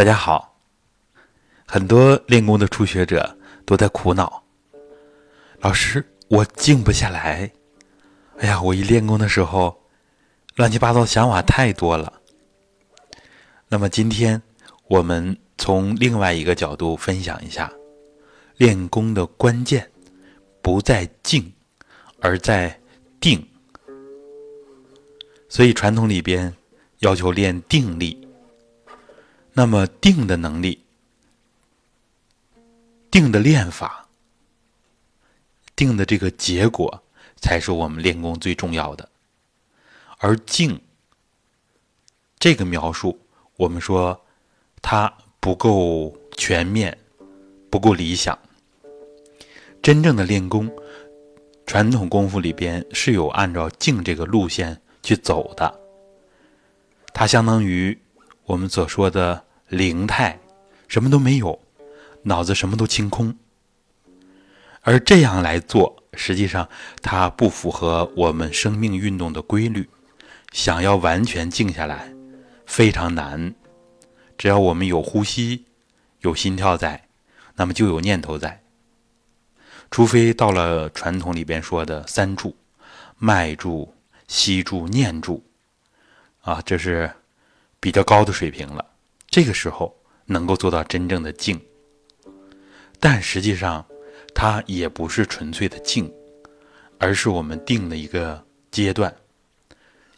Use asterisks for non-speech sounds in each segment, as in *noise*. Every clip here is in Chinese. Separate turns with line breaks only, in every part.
大家好，很多练功的初学者都在苦恼，老师，我静不下来。哎呀，我一练功的时候，乱七八糟的想法太多了。那么今天我们从另外一个角度分享一下，练功的关键不在静，而在定。所以传统里边要求练定力。那么定的能力、定的练法、定的这个结果，才是我们练功最重要的。而静这个描述，我们说它不够全面，不够理想。真正的练功，传统功夫里边是有按照静这个路线去走的，它相当于。我们所说的灵态，什么都没有，脑子什么都清空。而这样来做，实际上它不符合我们生命运动的规律。想要完全静下来，非常难。只要我们有呼吸、有心跳在，那么就有念头在。除非到了传统里边说的三住：脉住、息住、念住。啊，这是。比较高的水平了，这个时候能够做到真正的静，但实际上它也不是纯粹的静，而是我们定的一个阶段。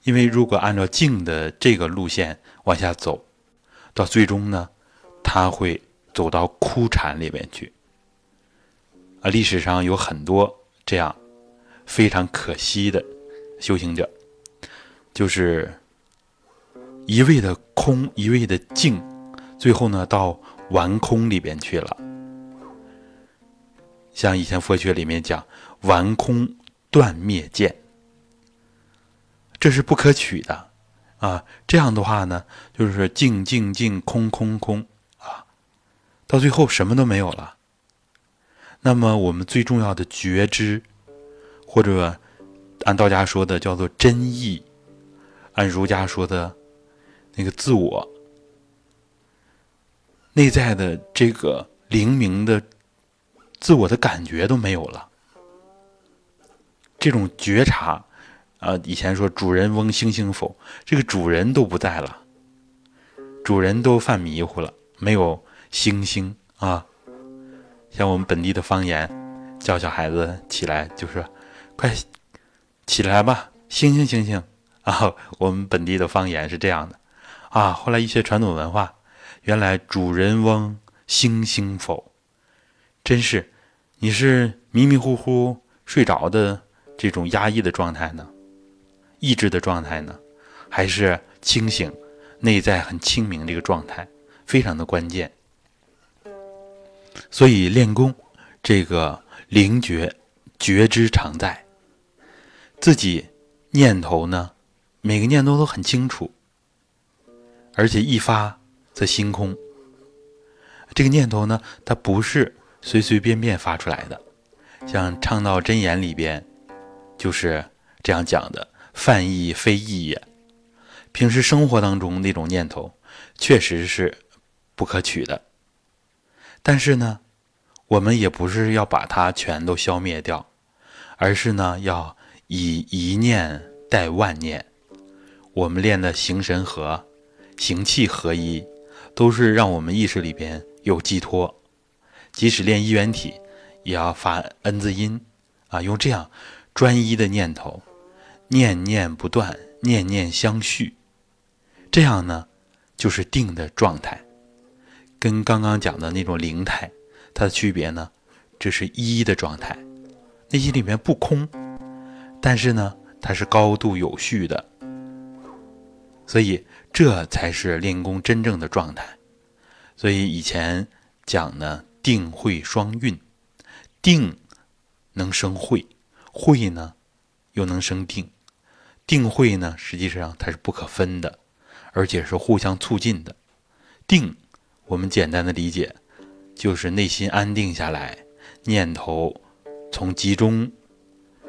因为如果按照静的这个路线往下走，到最终呢，它会走到枯禅里面去。啊，历史上有很多这样非常可惜的修行者，就是。一味的空，一味的静，最后呢，到完空里边去了。像以前佛学里面讲“完空断灭见”，这是不可取的啊！这样的话呢，就是静静静，空空空啊，到最后什么都没有了。那么我们最重要的觉知，或者按道家说的叫做真意，按儒家说的。那个自我内在的这个灵明的自我的感觉都没有了，这种觉察啊，以前说主人翁星星否，这个主人都不在了，主人都犯迷糊了，没有星星啊。像我们本地的方言，叫小孩子起来就是：“快起来吧，星星星星 *laughs* 啊！”我们本地的方言是这样的。啊！后来一些传统文化，原来主人翁星星否？真是，你是迷迷糊糊睡着的这种压抑的状态呢，抑制的状态呢，还是清醒、内在很清明这个状态，非常的关键。所以练功，这个灵觉觉知常在，自己念头呢，每个念头都很清楚。而且一发则心空，这个念头呢，它不是随随便便发出来的。像《倡导真言》里边就是这样讲的：“泛意非意也。”平时生活当中那种念头，确实是不可取的。但是呢，我们也不是要把它全都消灭掉，而是呢，要以一念代万念。我们练的形神合。形气合一，都是让我们意识里边有寄托。即使练一元体，也要发 N 字音，啊，用这样专一的念头，念念不断，念念相续，这样呢，就是定的状态。跟刚刚讲的那种灵态，它的区别呢，这是一的状态，内心里面不空，但是呢，它是高度有序的，所以。这才是练功真正的状态，所以以前讲呢，定慧双运，定能生慧，慧呢又能生定，定慧呢实际上它是不可分的，而且是互相促进的。定，我们简单的理解就是内心安定下来，念头从集中，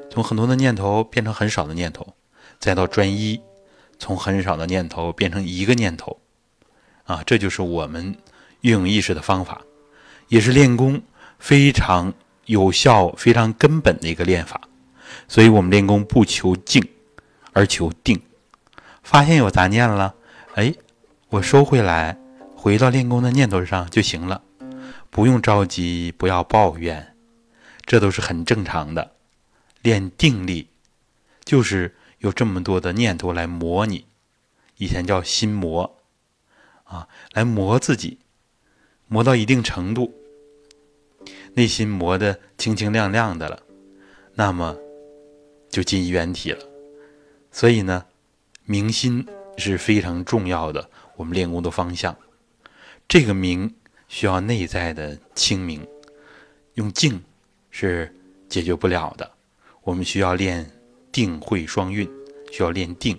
从很多的念头变成很少的念头，再到专一。从很少的念头变成一个念头，啊，这就是我们运用意识的方法，也是练功非常有效、非常根本的一个练法。所以我们练功不求静，而求定。发现有杂念了，哎，我收回来，回到练功的念头上就行了，不用着急，不要抱怨，这都是很正常的。练定力，就是有这么多的念头来磨你，以前叫心魔，啊，来磨自己，磨到一定程度，内心磨得清清亮亮的了，那么就进原体了。所以呢。明心是非常重要的，我们练功的方向。这个明需要内在的清明，用静是解决不了的。我们需要练定慧双运，需要练定。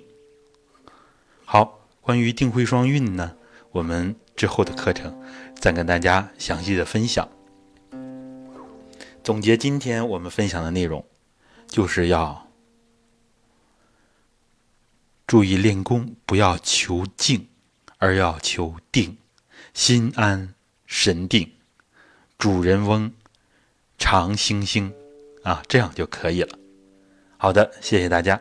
好，关于定慧双运呢，我们之后的课程再跟大家详细的分享。总结今天我们分享的内容，就是要。注意练功，不要求静，而要求定，心安神定，主人翁，常星星，啊，这样就可以了。好的，谢谢大家。